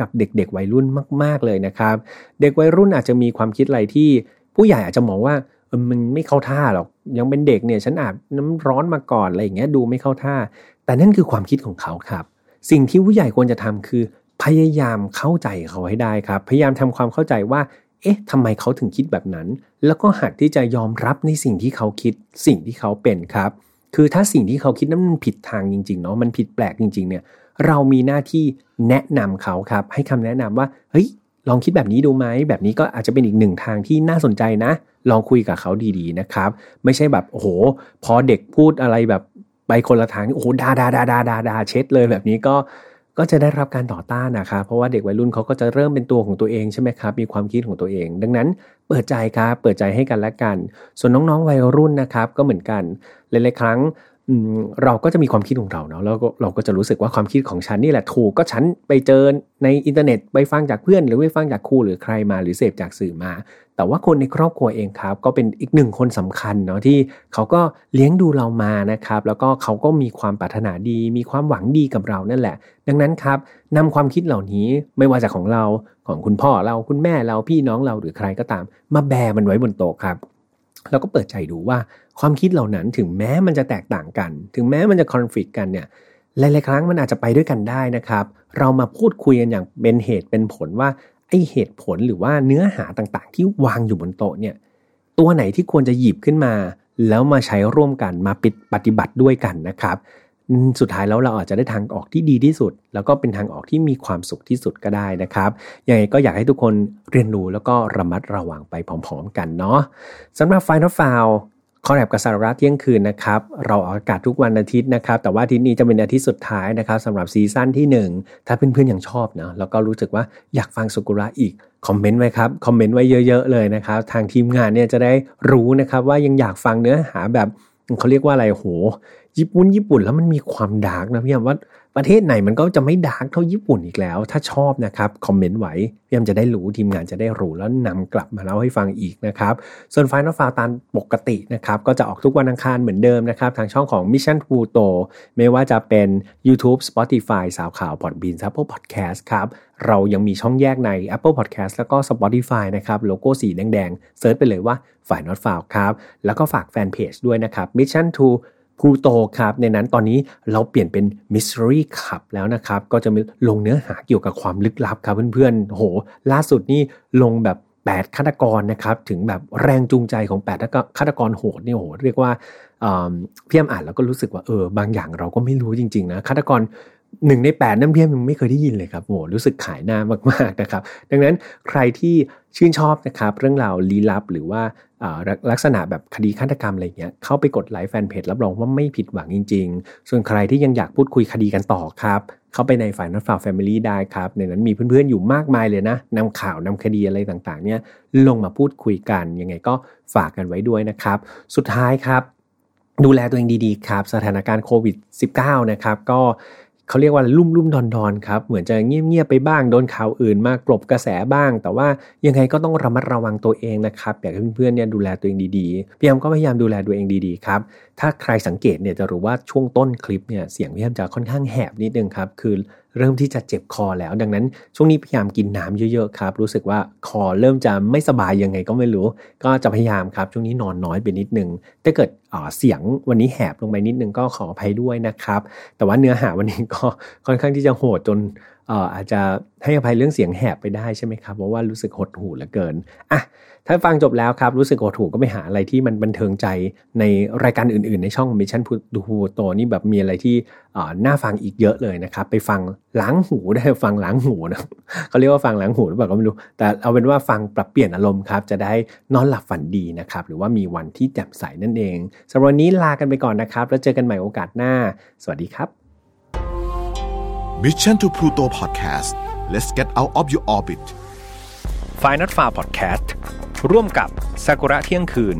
Speaker 3: กับเด็กๆวัยรุ่นมาก ๆเลยนะครับ เด็กวัยรุ่นอาจจะมีความคิดอะไรที่ผู้ใหญ่อาจจะมองว่าเออมันไม่เข้าท่าหรอกยังเป็นเด็กเนี่ยฉันอาบน้ำร้อนมาก่อนอะไรอย่างเงี้ยดูไม่เข้าท่า แต่นั่นคือความคิดของเขาครับ สิ่งที่ผู้ใหญ่ควรจะทำคือพยายามเข้าใจเขาให้ได้ครับ พยายามทำความเข้าใจว่า เอ๊ะทำไมเขาถึงคิดแบบนั้น แล้วก็หัดที่จะยอมรับในสิ่งที่เขาคิด สิ่งที่เขาเป็นครับ คือถ้าสิ่งที่เขาคิดนั้นมันผิดทางจริงๆเนาะมันผิดแปลกจริง ๆ เนี่ย เรามีหน้าที่แนะนำเขาครับ ให้คำแนะนำว่าเฮ้ยลองคิดแบบนี้ดูไหมแบบนี้ก็อาจจะเป็นอีกหนึ่งทางที่น่าสนใจนะ ลองคุยกับเขาดีๆนะครับ ไม่ใช่แบบโอ้โห พอเด็กพูดอะไรแบบไปคนละทางโอ้โหดาดาดาดาดาดาเช็ดเลยแบบนี้ก็ ก็จะได้รับการต่อต้านนะครับเพราะว่าเด็กวัยรุ่นเขาก็จะเริ่มเป็นตัวของตัวเองใช่ไหมครับมีความคิดของตัวเอง ดังนั้นเปิดใจครับเปิดใจให้กันและกัน ส่วนน้องๆวัยรุ่นนะครับก็เหมือนกันหลายๆครั้งเราก็จะมีความคิดของเราเนาะแล้วเราก็จะรู้สึกว่าความคิดของฉันนี่แหละถูกก็ฉันไปเจอในอินเทอร์เน็ตไปฟังจากเพื่อน หรือไปฟังจากครูหรือใครมาหรือเสพจากสื่อมา แต่ว่าคนในครอบครัวเองครับ ก็เป็นอีกหนึ่งคนสำคัญเนาะที่เขาก็เลี้ยงดูเรามานะครับ แล้วก็เขาก็มีความปรารถนาดี มีความหวังดีกับเรานั่นแหละ ดังนั้นครับนำความคิดเหล่านี้ไม่ว่าจากของเราของคุณพ่อเราคุณแม่เราพี่น้องเราหรือใครก็ตาม มาแบมันไว้บนโต๊ะครับแล้วก็เปิดใจดูว่าความคิดเหล่านั้นถึงแม้มันจะแตกต่างกัน ถึงแม้มันจะคอนฟ lict กันเนี่ยหลายๆครั้งมันอาจจะไปด้วยกันได้นะครับ เรามาพูดคุยกันอย่างเป็นเหตุเป็นผลว่า ไอเหตุผลหรือว่าเนื้อหาต่างๆ ที่วางอยู่บนโต๊ะเนี่ยตัวไหนที่ควรจะหยิบขึ้นมา แล้วมาใช้ร่วมกันมาปิดปฏิบัติด้วยกันนะครับ สุดท้ายแล้วเราอาจจะได้ทางออกที่ดีที่สุด แล้วก็เป็นทางออกที่มีความสุขที่สุดก็ได้นะครับยังไงก็อยากให้ทุกคนเรียนรู้แล้วก็ระมัดระวังไปพร้อม ๆ กันเนาะสำหรับ Final f i l คอแรบกับสาระเที่ยงคืนนะครับเราออกอากาศทุกวันอาทิตย์นะครับ แต่ว่าอาทิตย์นี้จะเป็นอาทิตย์สุดท้ายนะครับสำหรับซีซั่นที่ 1 ถ้าเพื่อนๆยังชอบนะแล้วก็รู้สึกว่าอยากฟังซากุระอีกคอมเมนต์ไว้ครับคอมเมนต์ไว้เยอะ ๆ เลยนะครับทางทีมงานเนี่ยจะได้รู้นะครับว่ายังอยากฟังเนื้อหาแบบเขาเรียกว่าอะไรโหญี่ปุ่นญี่ปุ่นแล้วมันมีความ dark นะพี่ยมว่า ประเทศไหนมันก็จะไม่ dark เท่าญี่ปุ่นอีกแล้ว ถ้าชอบนะครับคอมเมนต์ไว้พี่ยมจะได้รู้ทีมงานจะได้รู้แล้วนำกลับมาเล่าให้ฟังอีกนะครับ ส่วน File Not Found ตามปกตินะครับก็จะออกทุกวันอังคารเหมือนเดิมนะครับ ทางช่องของ Mission To Pluto ไม่ว่าจะเป็น YouTube Spotify สาวข่าว Podbean Apple Podcast ครับเรายังมีช่องแยกใน Apple Podcast แล้วก็ Spotify นะครับโลโก้สีแดงๆเซิร์ชไปเลยว่าฝ่าย not f o u ครับแล้วก็ฝากแฟนเพจด้วยนะครับ Mission to พลูโตครับในนั้นตอนนี้เราเปลี่ยนเป็น Mystery Club แล้วนะครับ ก็จะมีลงเนื้อหาเกี่ยวกับความลึกลับครับเพื่อนๆโห ล่าสุดนี่ลงแบบ 8ฆาตกรนะครับ ถึงแบบแรงจูงใจของ8ฆาตกรโหดนี่โหเรียกว่าพี่แอมอ่านแล้วก็รู้สึกว่าเออบางอย่างเราก็ไม่รู้จริงๆนะฆาตกร หนึ่งในแปดน้ำเพียมยังไม่เคยได้ยินเลยครับโอ้รู้สึกขายหน้ามากๆนะครับ ดังนั้นใครที่ชื่นชอบนะครับ เรื่องราวลี้ลับหรือว่าลักษณะแบบคดีฆาตกรรมอะไรเงี้ยเข้าไปกดไลค์แฟนเพจรับรองว่าไม่ผิดหวังจริง ๆ ส่วนใครที่ยังอยากพูดคุยคดีกันต่อครับเข้าไปในฝ่ายนัดฝ่าแฟมิลี่ได้ครับ ในนั้นมีเพื่อนๆอยู่มากมายเลยนะนำข่าวนำคดีอะไรต่างๆ เนี่ยลงมาพูดคุยกันยังไงก็ฝากกันไว้ด้วยนะครับ สุดท้ายครับ ดูแลตัวเองดีๆครับ สถานการณ์โควิด -19 นะครับก็ เขาเรียกว่าลุ่มลุ่มดอนดอนครับเหมือนจะเงียบเงียบไปบ้างโดนข่าวอื่นมากลบกระแสบ้าง แต่ว่ายังไงก็ต้องระมัดระวังตัวเองนะครับอยากให้เพื่อนๆเนี่ยดูแลตัวเองดีๆพี่แอมก็พยายามดูแลตัวเองดีๆครับถ้าใครสังเกตเนี่ยจะรู้ว่าช่วงต้นคลิปเนี่ยเสียงพี่แอมจะค่อนข้างแหบนิดนึงครับคือเริ่มที่จะเจ็บคอแล้ว ดังนั้นช่วงนี้พยายามกินน้ำเยอะๆครับ รู้สึกว่าคอเริ่มจะไม่สบายยังไงก็ไม่รู้ ก็จะพยายามครับ ช่วงนี้นอนน้อยไปนิดนึงถ้าเกิดเสียงวันนี้แหบลงไปนิดนึงก็ขออภัยด้วยนะครับ แต่ว่าเนื้อหาวันนี้ก็ค่อนข้างที่จะโหดจน อาจจะให้อภัยเรื่องเสียงแหบไปได้ใช่ไหมครับเพราะว่ารู้สึกหดหูเหลือเกินอะถ้าฟังจบแล้วครับรู้สึกหดหูก็ไปหาอะไรที่มันบันเทิงใจในรายการอื่นๆ ในช่อง Mission ดูฮูโตนี่แบบมีอะไรที่น่าฟังอีกเยอะเลยนะครับ ไปฟังล้างหูได้ฟังล้างหูนะเขาเรียกว่าฟังล้างหูหรือเปล่าก็ไม่รู้ แต่เอาเป็นว่าฟังปรับเปลี่ยนอารมณ์ครับ จะได้นอนหลับฝันดีนะครับ หรือว่ามีวันที่แจ่มใสนั่นเองสำหรับวันนี้ลากันไปก่อนนะครับ แล้วเจอกันใหม่โอกาสหน้า สวัสดีครับ
Speaker 1: Mission to Pluto Podcast let's get out of your orbit
Speaker 2: f i n a l f a r Podcast ร่วมกับซากุระเที่ยงคืน